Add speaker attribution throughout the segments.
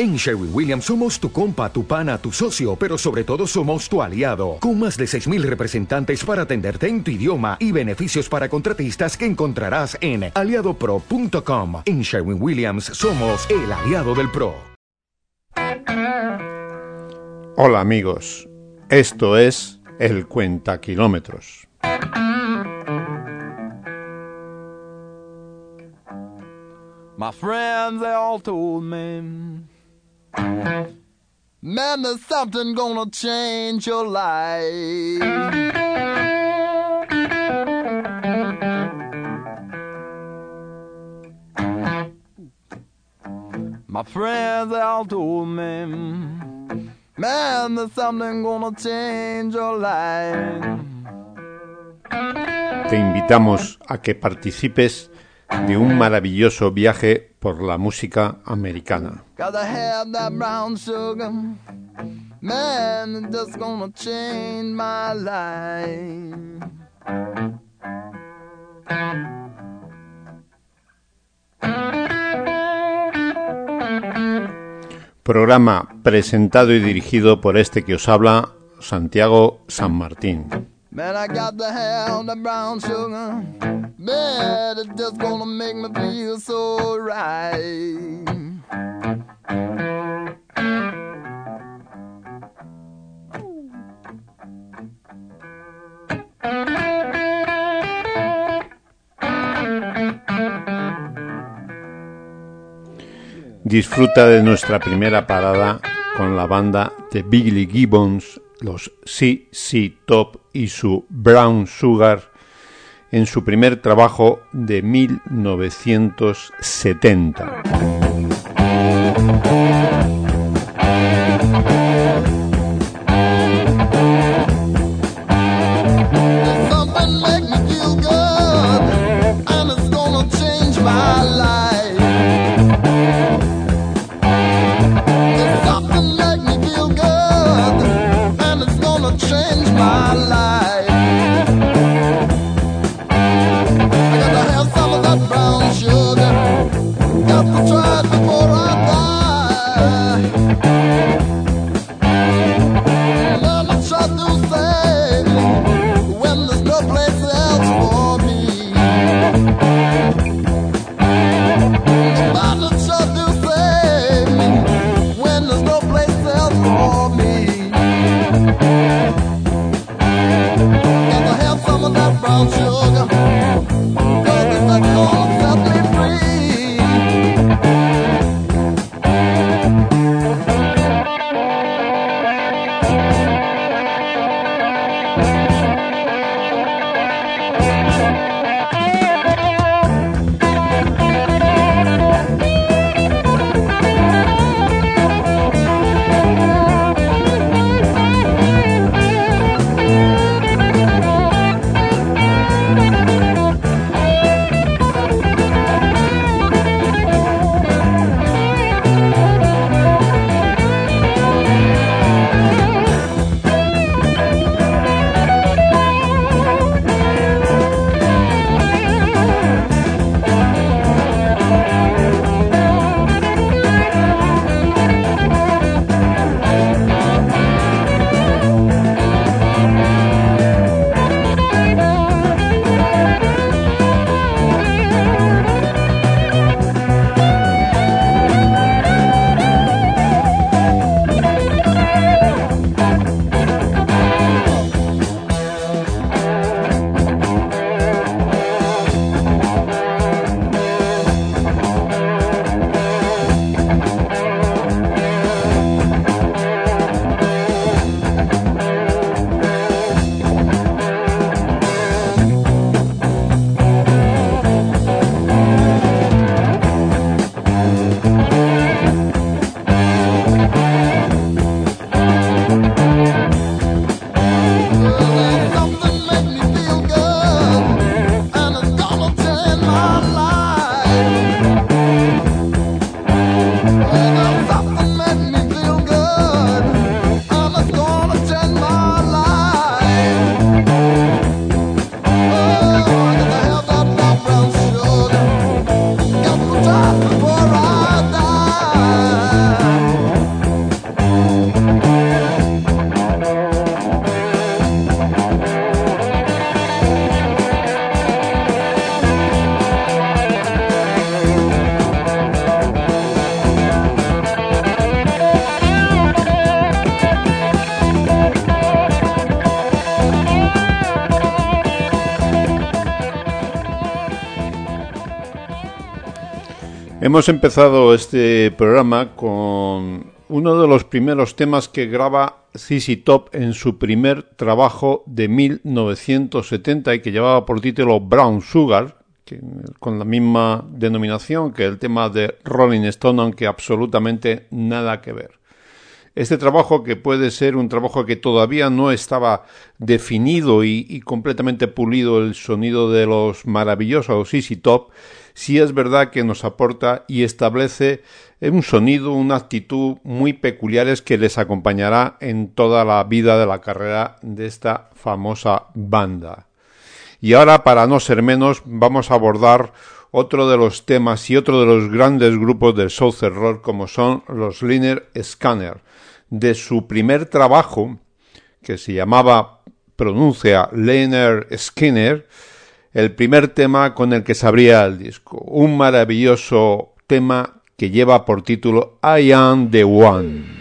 Speaker 1: En Sherwin Williams somos tu compa, tu pana, tu socio, pero sobre todo somos tu aliado, con más de 6.000 representantes para atenderte en tu idioma y beneficios para contratistas que encontrarás en aliadopro.com. En Sherwin Williams somos el aliado del PRO.
Speaker 2: Hola amigos, esto es El Cuenta Kilómetros.
Speaker 3: My friends, they all told me, man, there's something gonna change your life. My friends, all told me, man, there's something gonna change your life.
Speaker 2: Te invitamos a que participes de un maravilloso viaje por la música americana. Programa presentado y dirigido por este que os habla, Santiago San Martín.
Speaker 3: Man, I got to have that brown sugar. Man, it's just gonna make me feel so right.
Speaker 2: Disfruta de nuestra primera parada con la banda de Billy Gibbons, los CC Top y su Brown Sugar en su primer trabajo de 1970.
Speaker 4: Hemos empezado este programa con uno de los primeros temas que graba CC Top en su primer trabajo de 1970 y que llevaba por título Brown Sugar, con la misma denominación que el tema de Rolling Stone, aunque absolutamente nada que ver. Este trabajo, que puede ser un trabajo que todavía no estaba definido y, completamente pulido el sonido de los maravillosos CC Top, sí es verdad que nos aporta y establece un sonido, una actitud muy peculiares que les acompañará en toda la vida de la carrera de esta famosa banda. Y ahora, para no ser menos, vamos a abordar otro de los temas y otro de los grandes grupos del Southern Rock como son los Liner Scanner. De su primer trabajo, que se llamaba, pronuncia Liner Skinner, el primer tema con el que se abría el disco. Un maravilloso tema que lleva por título I Am the One.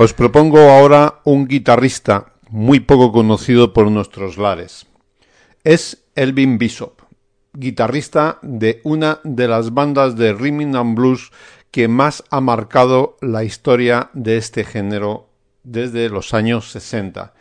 Speaker 4: Os propongo ahora un guitarrista muy poco conocido por nuestros lares. Es Elvin Bishop.
Speaker 2: guitarrista de una de las bandas de rhythm and blues que más ha marcado la historia de este género desde los años 60,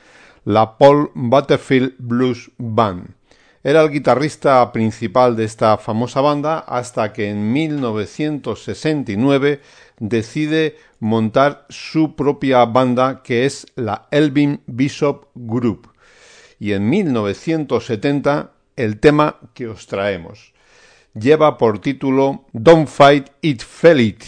Speaker 2: la Paul Butterfield Blues Band. Era el guitarrista principal de esta famosa banda hasta que en 1969 decide montar su propia banda que es la Elvin Bishop Group. Y en 1970 el tema que os traemos lleva por título Don't Fight It Fell It.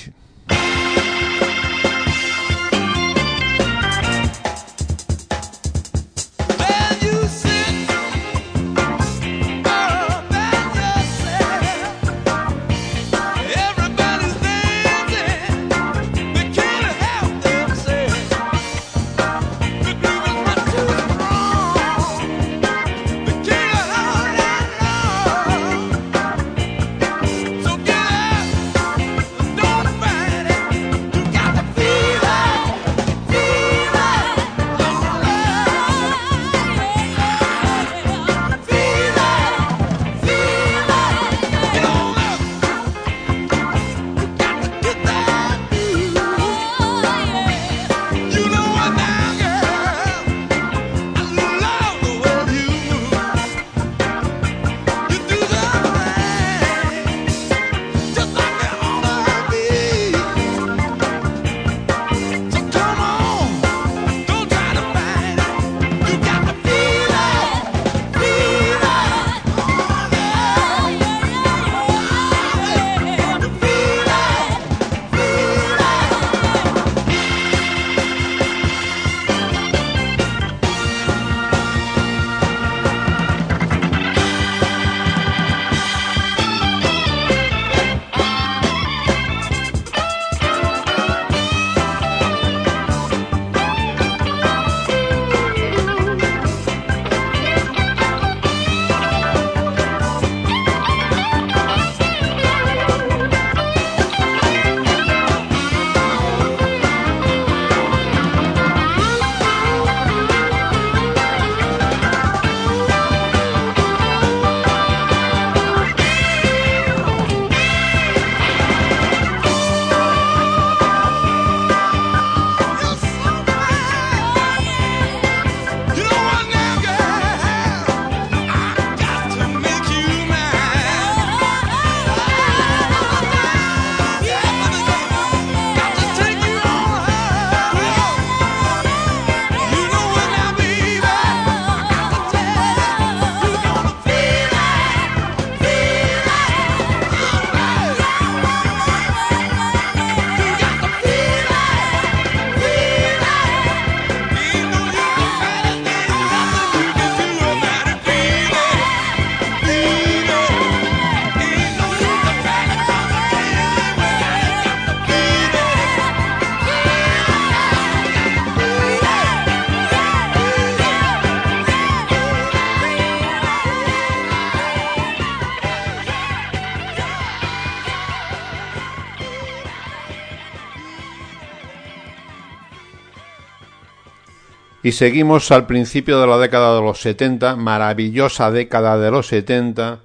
Speaker 2: Y seguimos al principio de la década de los 70, maravillosa década de los 70,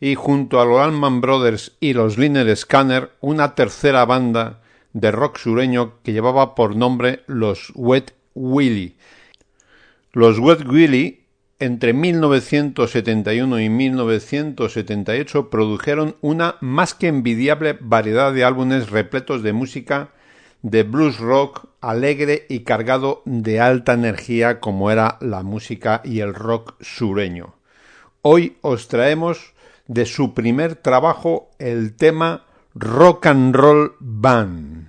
Speaker 2: y junto a los Allman Brothers y los Liner Scanner, una tercera banda de rock sureño que llevaba por nombre los Wet Willy. Los Wet Willy, entre 1971 y 1978, produjeron una más que envidiable variedad de álbumes repletos de música de blues rock alegre y cargado de alta energía como era la música y el rock sureño. Hoy os traemos de su primer trabajo el tema Rock and Roll Band.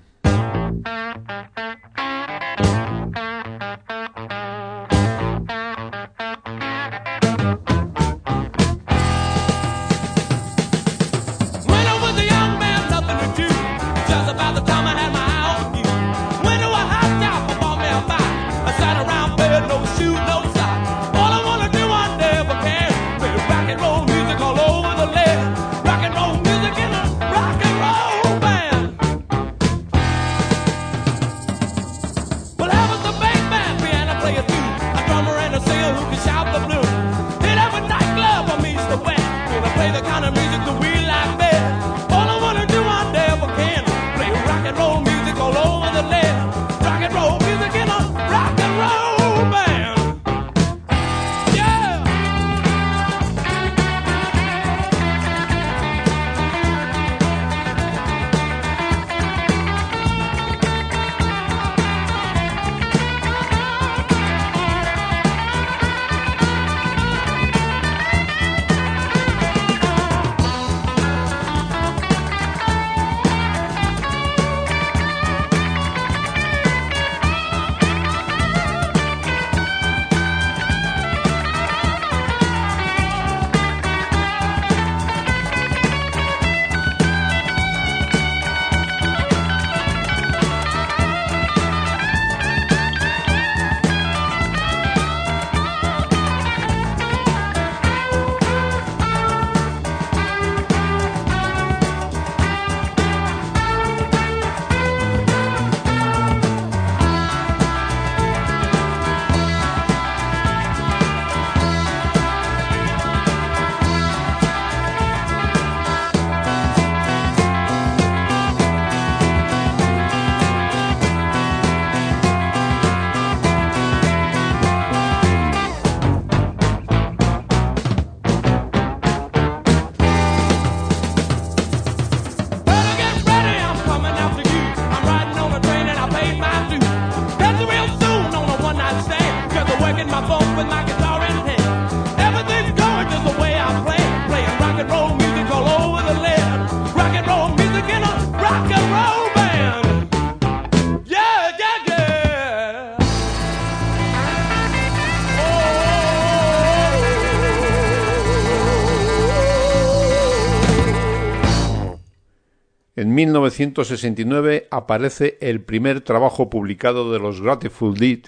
Speaker 2: En 1969 aparece el primer trabajo publicado de los Grateful Dead,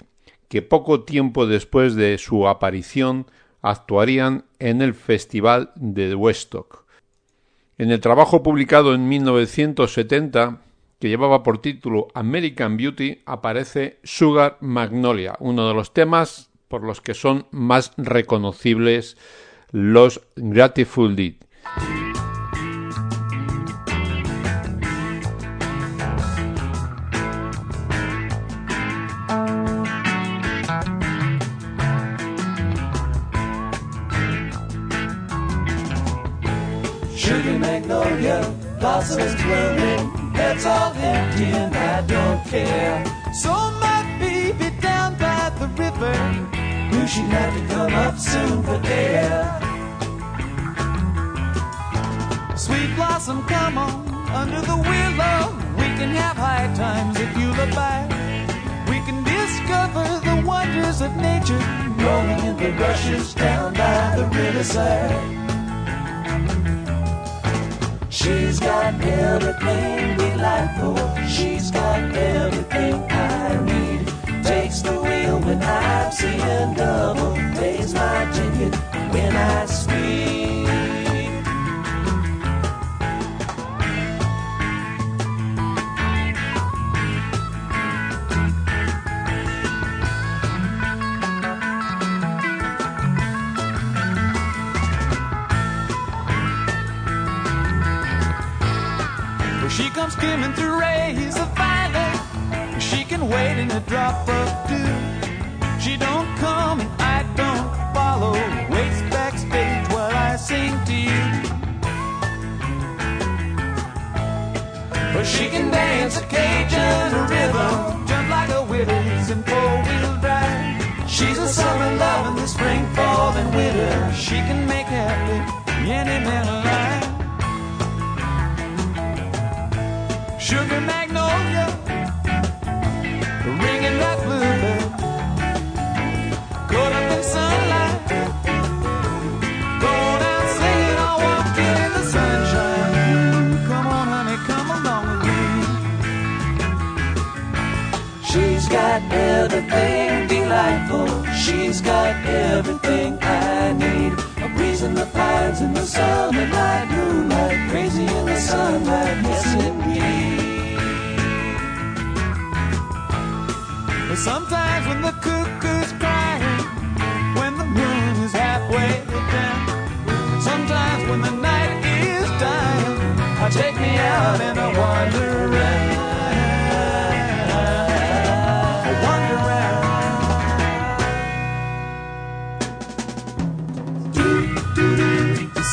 Speaker 2: que poco tiempo después de su aparición actuarían en el Festival de Woodstock. En el trabajo publicado en 1970, que llevaba por título American Beauty, aparece Sugar Magnolia, uno de los temas por los que son más reconocibles los Grateful Dead.
Speaker 5: Sugar magnolia, blossoms blooming, that's all empty and I don't care. So my baby down by the river, knew she'd have to come up soon for air. Sweet blossom, come on, under the willow, we can have high times if you look back. We can discover the wonders of nature, rolling in the rushes down by the riverside. She's got everything delightful. She's got everything I need. Takes the wheel when I'm seeing double. Pays my ticket when I speak. She comes skimming through rays of violet. She can wait in a drop of dew. She don't come and I don't follow. Waits backstage while I sing to you. But she can dance a Cajun rhythm, jump like a whiz in four-wheel drive. She's a summer love in the spring, fall, and winter. She can make happy any man alive. Sugar magnolia, ringing that bluebird, caught up in sunlight. Going out singing, all walking in the sunshine. Come on, honey, come along with me. She's got everything delightful. She's got everything I need. A breeze in the pines in the summer night, moonlight, crazy in the sunlight. Yes, indeed. But sometimes when the cuckoo's crying, when the moon is halfway down, sometimes when the night is dying, I take me out and I wander around.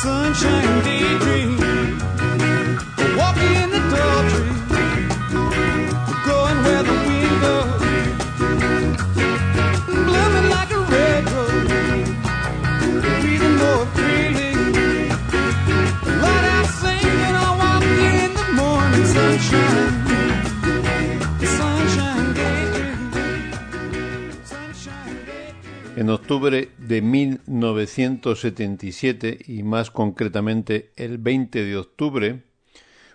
Speaker 5: Sunshine
Speaker 2: En octubre de 1977, y más concretamente el 20 de octubre,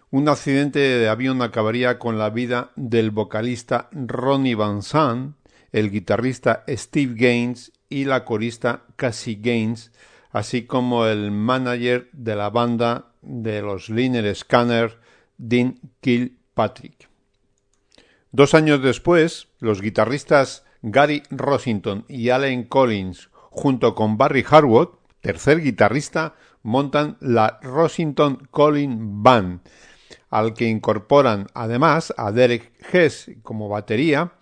Speaker 2: un accidente de avión acabaría con la vida del vocalista Ronnie Van Zant, el guitarrista Steve Gaines y la corista Cassie Gaines, así como el manager de la banda de los Liner Scanner, Dean Kilpatrick. Dos años después, los guitarristas Gary Rossington y Allen Collins, junto con Barry Harwood, tercer guitarrista, montan la Rossington Collins Band, al que incorporan además a Derek Hess como batería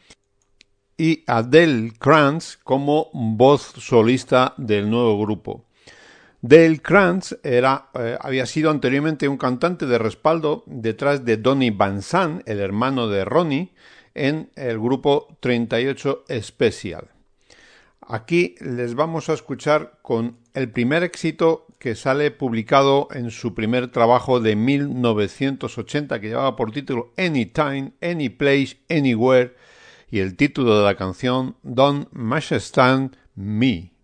Speaker 2: y a Dale Krantz como voz solista del nuevo grupo. Dale Krantz era, eh, había sido anteriormente un cantante de respaldo detrás de Donny Van Sant, el hermano de Ronnie, en el grupo 38 Special. Aquí les vamos a escuchar con el primer éxito que sale publicado en su primer trabajo de 1980 que llevaba por título Anytime, Anyplace, Anywhere y el título de la canción Don't Stand Me.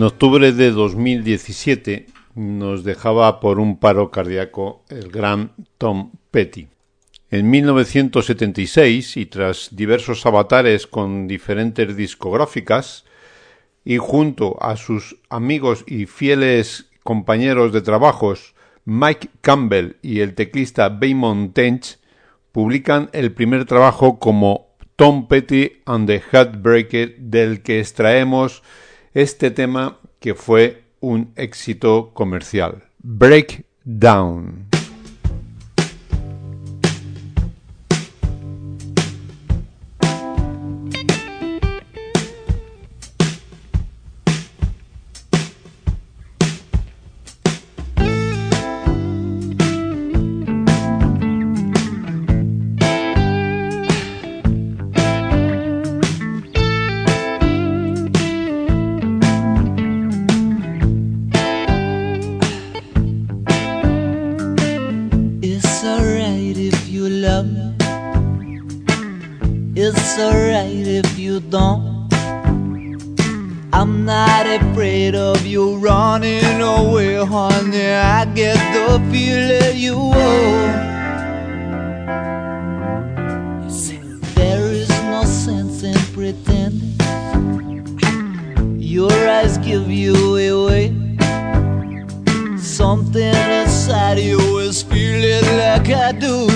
Speaker 2: En octubre de 2017 nos dejaba por un paro cardíaco el gran Tom Petty. En 1976, y tras diversos avatares con diferentes discográficas, y junto a sus amigos y fieles compañeros de trabajos Mike Campbell y el teclista Baymon Tench, publican el primer trabajo como Tom Petty and the Heartbreaker del que extraemos este tema que fue un éxito comercial. Breakdown.
Speaker 3: It's alright if you don't. I'm not afraid of you running away, honey. I get the feeling you owe. There is no sense in pretending. Your eyes give you away. Something inside you is feeling like I do.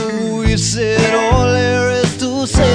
Speaker 3: You said all there is to say?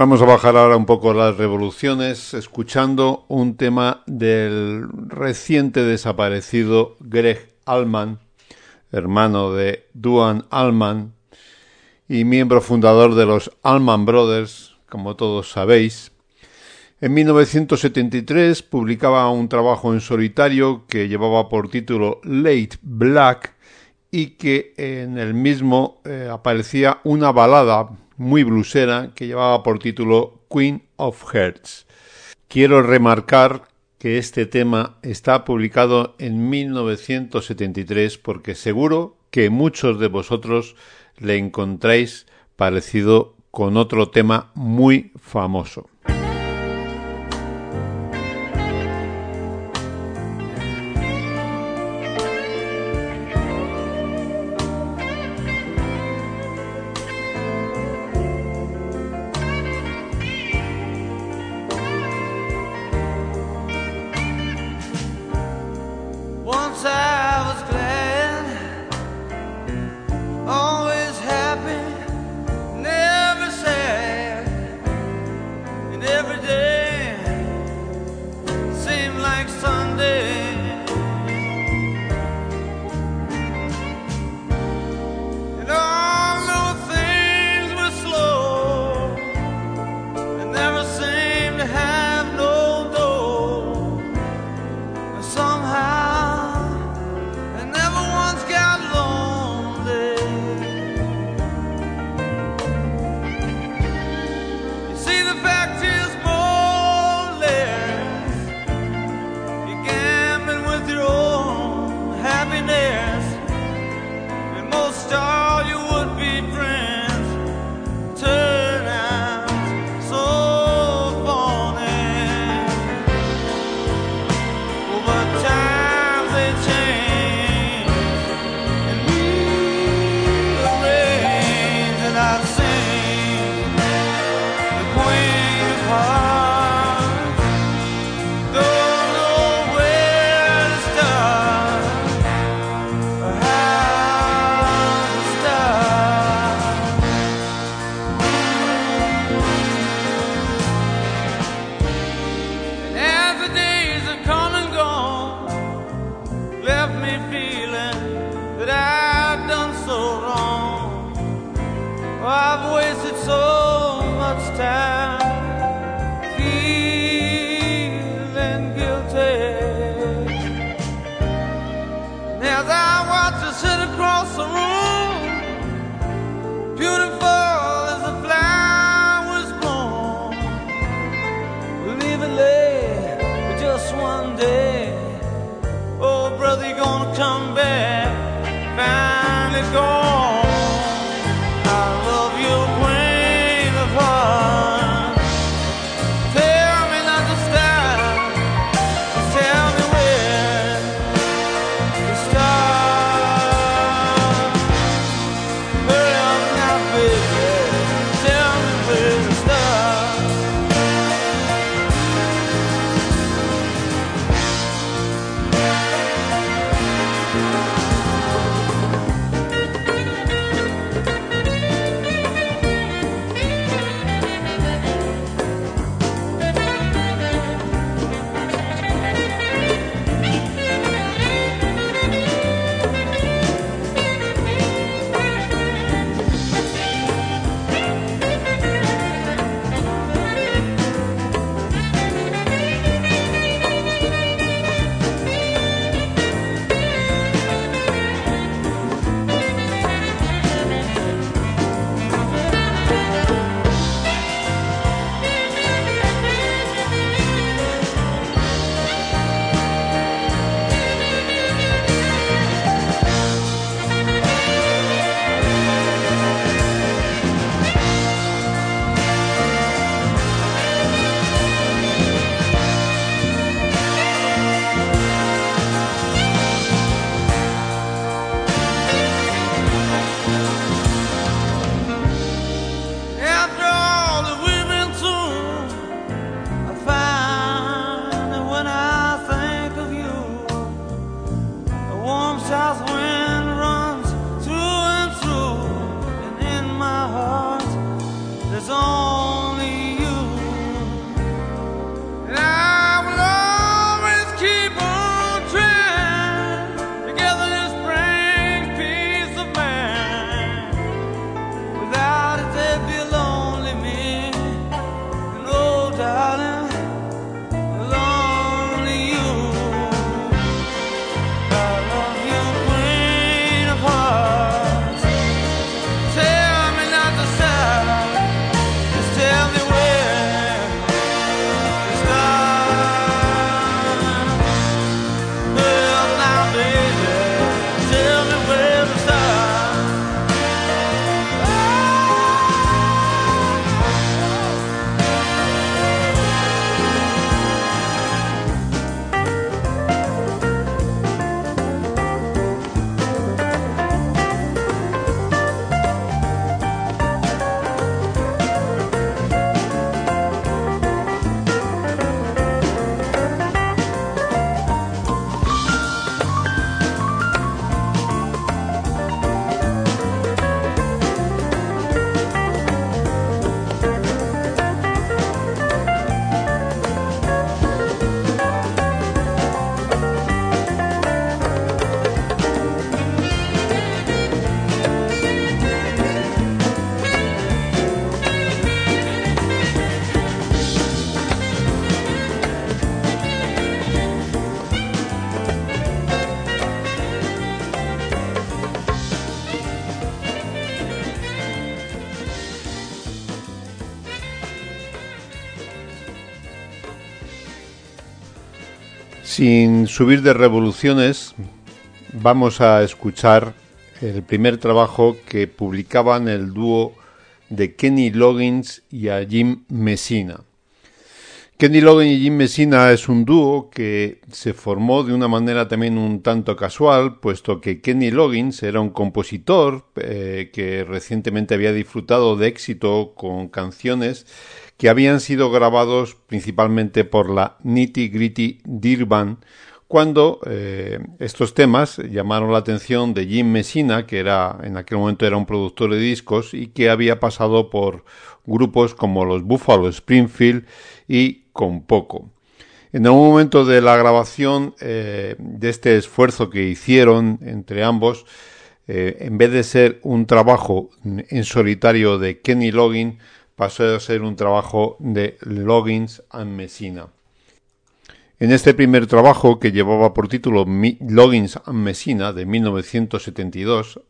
Speaker 2: Vamos a bajar ahora un poco las revoluciones escuchando un tema del reciente desaparecido Greg Allman, hermano de Duane Allman y miembro fundador de los Allman Brothers, como todos sabéis. En 1973 publicaba un trabajo en solitario que llevaba por título Late Black y que en el mismo eh, aparecía una balada muy blusera que llevaba por título Queen of Hearts. Quiero remarcar que este tema está publicado en 1973 porque seguro que muchos de vosotros le encontráis parecido con otro tema muy famoso. Sin subir de revoluciones, vamos a escuchar el primer trabajo que publicaban el dúo de Kenny Loggins y a Jim Messina. Kenny Loggins y Jim Messina es un dúo que se formó de una manera también un tanto casual, puesto que Kenny Loggins era un compositor eh, que recientemente había disfrutado de éxito con canciones que habían sido grabados principalmente por la Nitty Gritty Dirban cuando eh, estos temas llamaron la atención de Jim Messina, que era en aquel momento era un productor de discos y que había pasado por grupos como los Buffalo Springfield y Con Poco. En algún momento de la grabación eh, de este esfuerzo que hicieron entre ambos, eh, en vez de ser un trabajo en solitario de Kenny Loggin,
Speaker 6: pasó a ser un trabajo de Loggins and Messina. En este primer trabajo, que llevaba por título Loggins and Messina de 1972,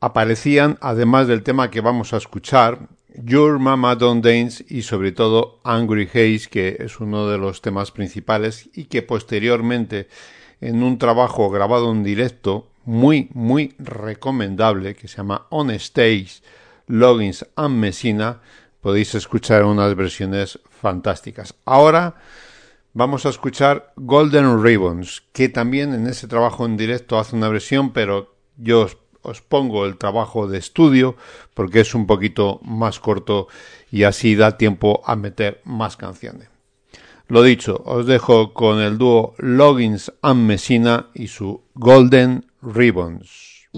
Speaker 6: aparecían, además del tema que vamos a escuchar, Your Mama Don't Dance y sobre todo Angry Haze, que es uno de los temas principales y que posteriormente en un trabajo grabado en directo muy muy recomendable que se llama On Stage Logins and Messina podéis escuchar unas versiones fantásticas. Ahora vamos a escuchar Golden Ribbons, que también en ese trabajo en directo hace una versión, pero yo os os pongo el trabajo de estudio porque es un poquito más corto y así da tiempo a meter más canciones. Lo dicho, os dejo con el dúo Loggins and Messina y su Golden Ribbons.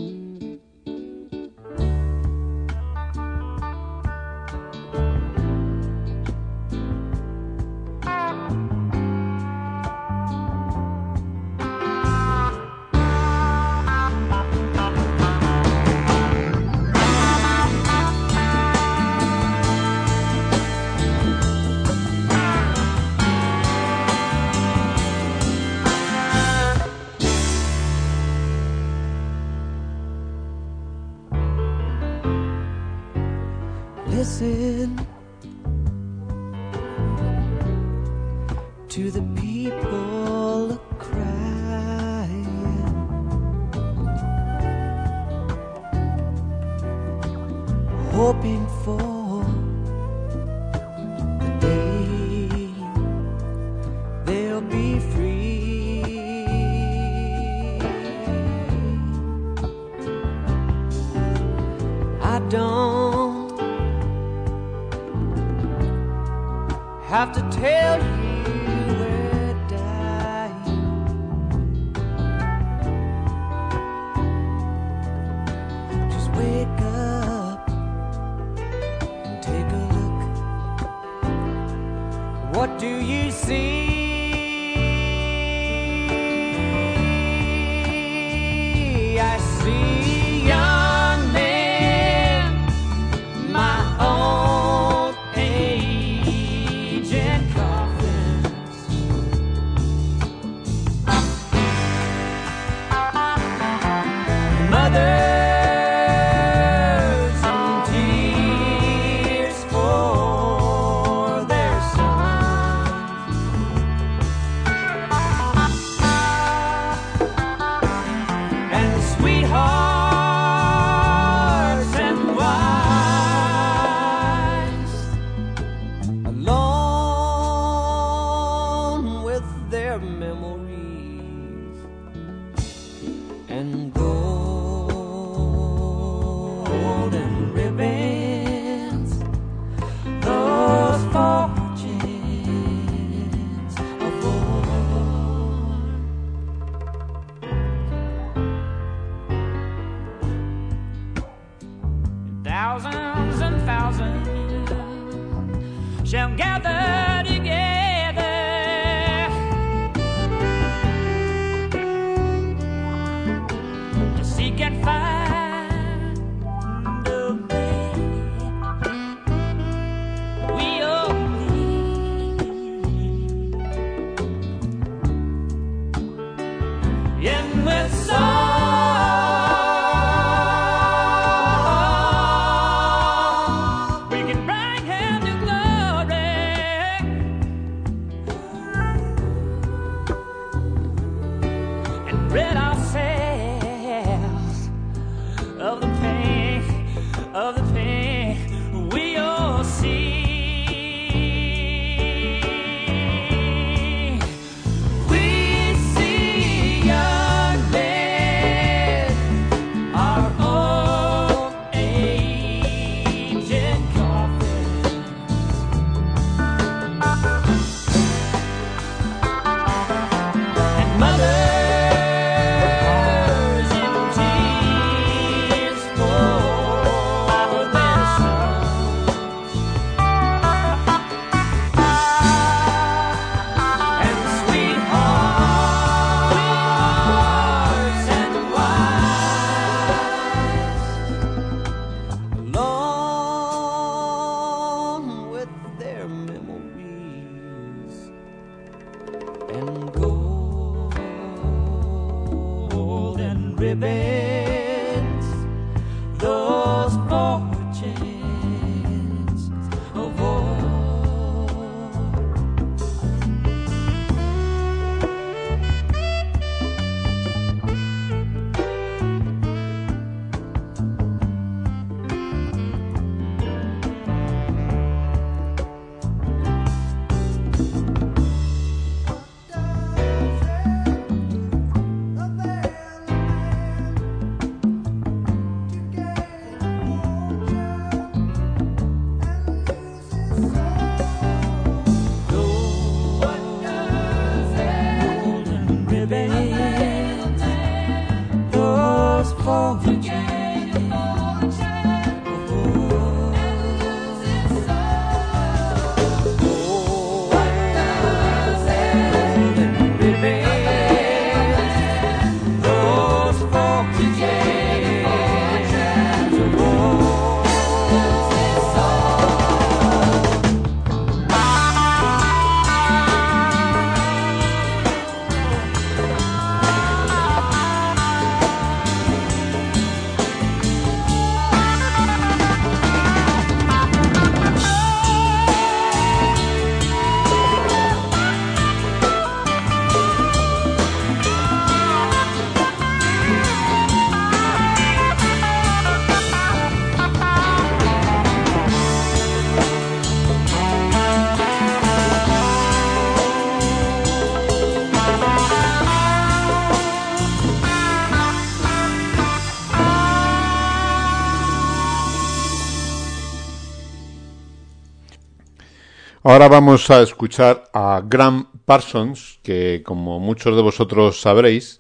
Speaker 2: Ahora vamos a escuchar a Graham Parsons, que como muchos de vosotros sabréis,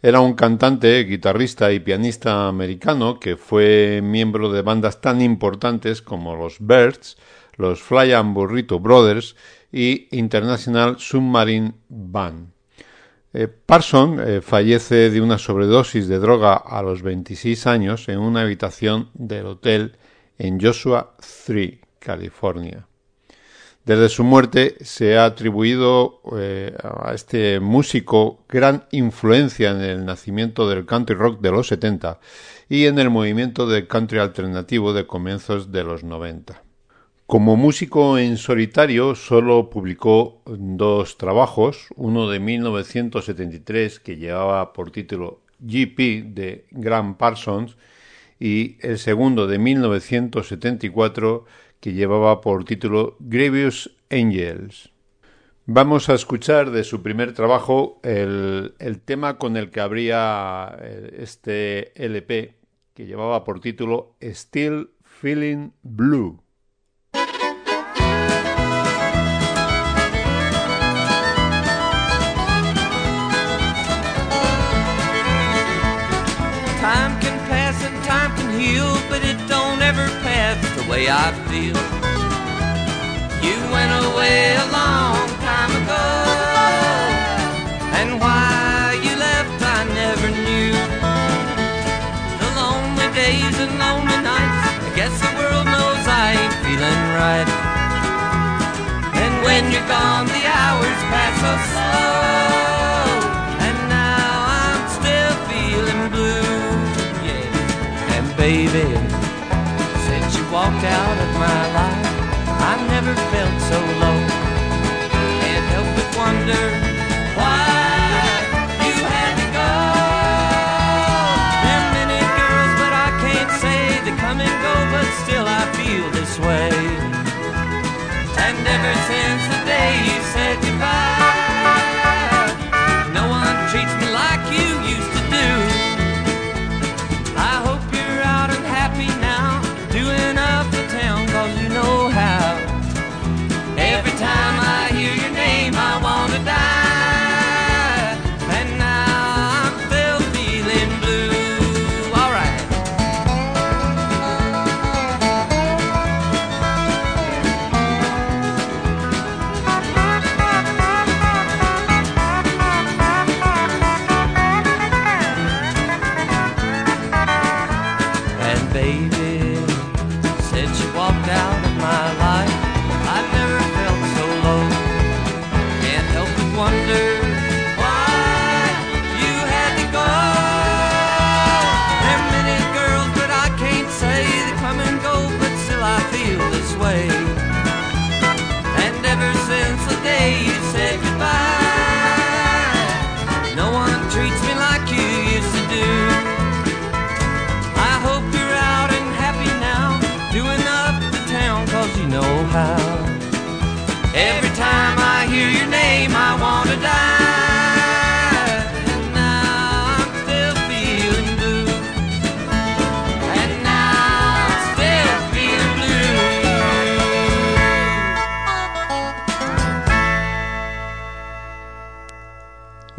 Speaker 2: era un cantante, guitarrista y pianista americano que fue miembro de bandas tan importantes como los Birds, los Fly and Burrito Brothers y International Submarine Band. Eh, Parsons eh, fallece de una sobredosis de droga a los 26 años en una habitación del hotel en Joshua 3, California. Desde su muerte se ha atribuido eh, a este músico gran influencia en el nacimiento del country rock de los 70 y en el movimiento del country alternativo de comienzos de los 90. Como músico en solitario solo publicó dos trabajos, uno de 1973 que llevaba por título GP de Graham Parsons y el segundo de 1974 que llevaba por título Grievous Angels. Vamos a escuchar de su primer trabajo el, el tema con el que abría eh, este LP, que llevaba por título Still Feeling Blue.
Speaker 5: Time can pass and time can heal, but it don't ever pass the way feel. You went away a long time ago, and why you left I never knew. The lonely days and lonely nights, I guess the world knows I ain't feeling right. And when you're gone, the hours pass so slow, and now I'm still feeling blue. Yeah, and baby since you walked out my life, I never felt so low. Can't help but wonder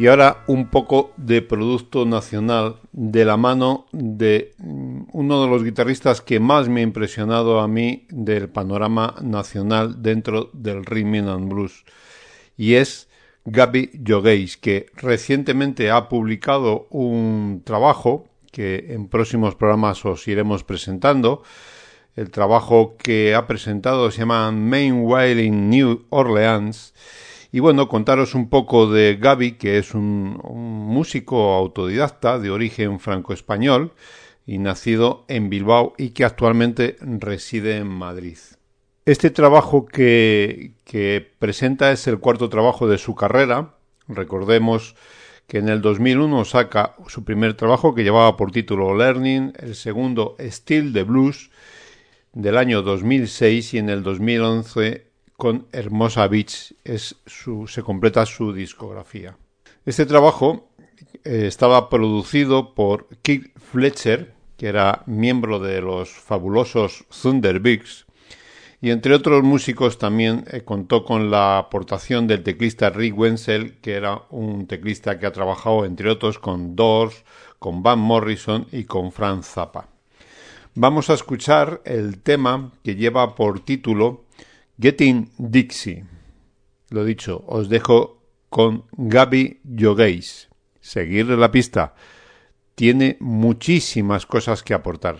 Speaker 2: Y ahora un poco de producto nacional de la mano de mm, uno de los guitarristas que más me ha impresionado a mí del panorama nacional dentro del rhythm and blues. Y es Gaby Jogueis, que recientemente ha publicado un trabajo que en próximos programas os iremos presentando. El trabajo que ha presentado se llama Main Wild in New Orleans y bueno, contaros un poco de Gaby, que es un, músico autodidacta de origen franco-español y nacido en Bilbao y que actualmente reside en Madrid. Este trabajo que, que presenta es el cuarto trabajo de su carrera. Recordemos que en el 2001 saca su primer trabajo que llevaba por título Learning, el segundo Still the Blues del año 2006 y en el 2011 con Hermosa Beach es su, se completa su discografía. Este trabajo eh, estaba producido por Keith Fletcher, que era miembro de los fabulosos Thunderbigs, y entre otros músicos también eh, contó con la aportación del teclista Rick Wenzel, que era un teclista que ha trabajado entre otros con Doors, con Van Morrison y con Franz Zappa. Vamos a escuchar el tema que lleva por título Getting Dixie. Lo dicho, os dejo con Gaby Yogueis. Seguirle la pista. Tiene muchísimas cosas que aportar.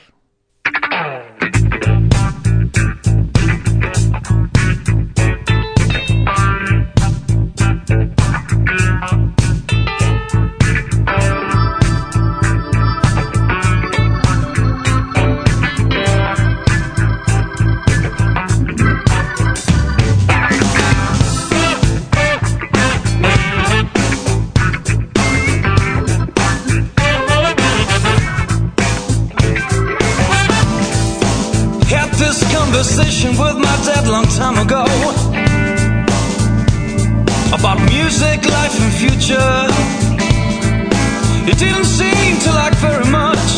Speaker 4: Conversation with my dad long time ago about music, life, and future. He didn't seem to like very much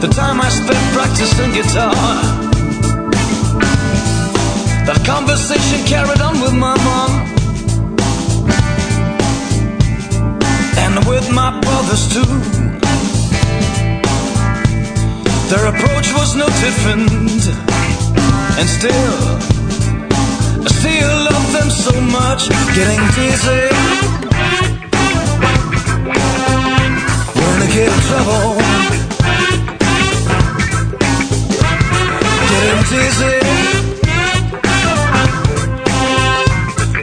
Speaker 4: the time I spent practicing guitar. That conversation carried on with my mom and with my brothers too. Their approach was no different, and still, I still love them so much. Getting dizzy, I get in trouble, getting dizzy,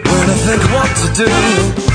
Speaker 4: when I think what to do.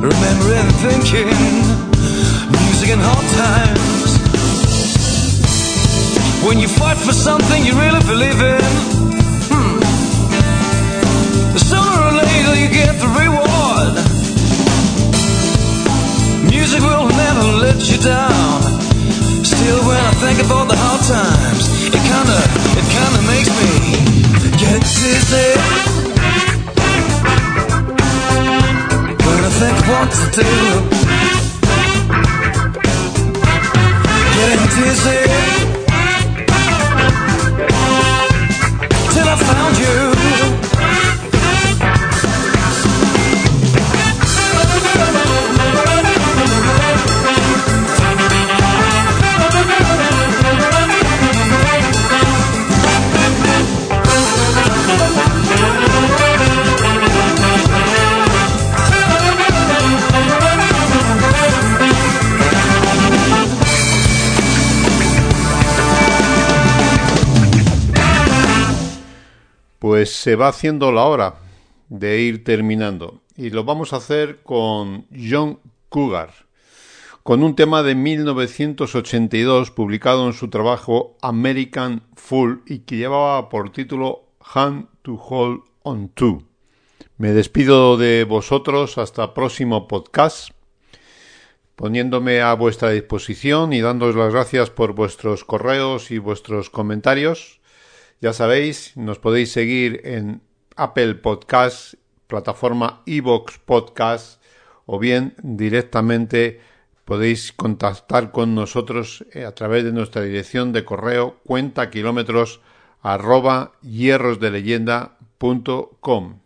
Speaker 4: remembering thinking, music and hard times. When you fight for something you really believe in, hmm. sooner or later you get the reward. Music will never let you down. Still, when I think about the hard times, it kinda, it kinda makes me get dizzy. wants to do? Getting dizzy Till I found you
Speaker 2: se va haciendo la hora de ir terminando y lo vamos a hacer con John Cougar, con un tema de 1982 publicado en su trabajo American Fool y que llevaba por título Hand to Hold on To. Me despido de vosotros hasta próximo podcast, poniéndome a vuestra disposición y dándoos las gracias por vuestros correos y vuestros comentarios. Ya sabéis, nos podéis seguir en Apple Podcast, plataforma iVoox Podcast o bien directamente podéis contactar con nosotros eh, a través de nuestra dirección de correo cuenta kilómetros arroba hierrosdeleyenda.com.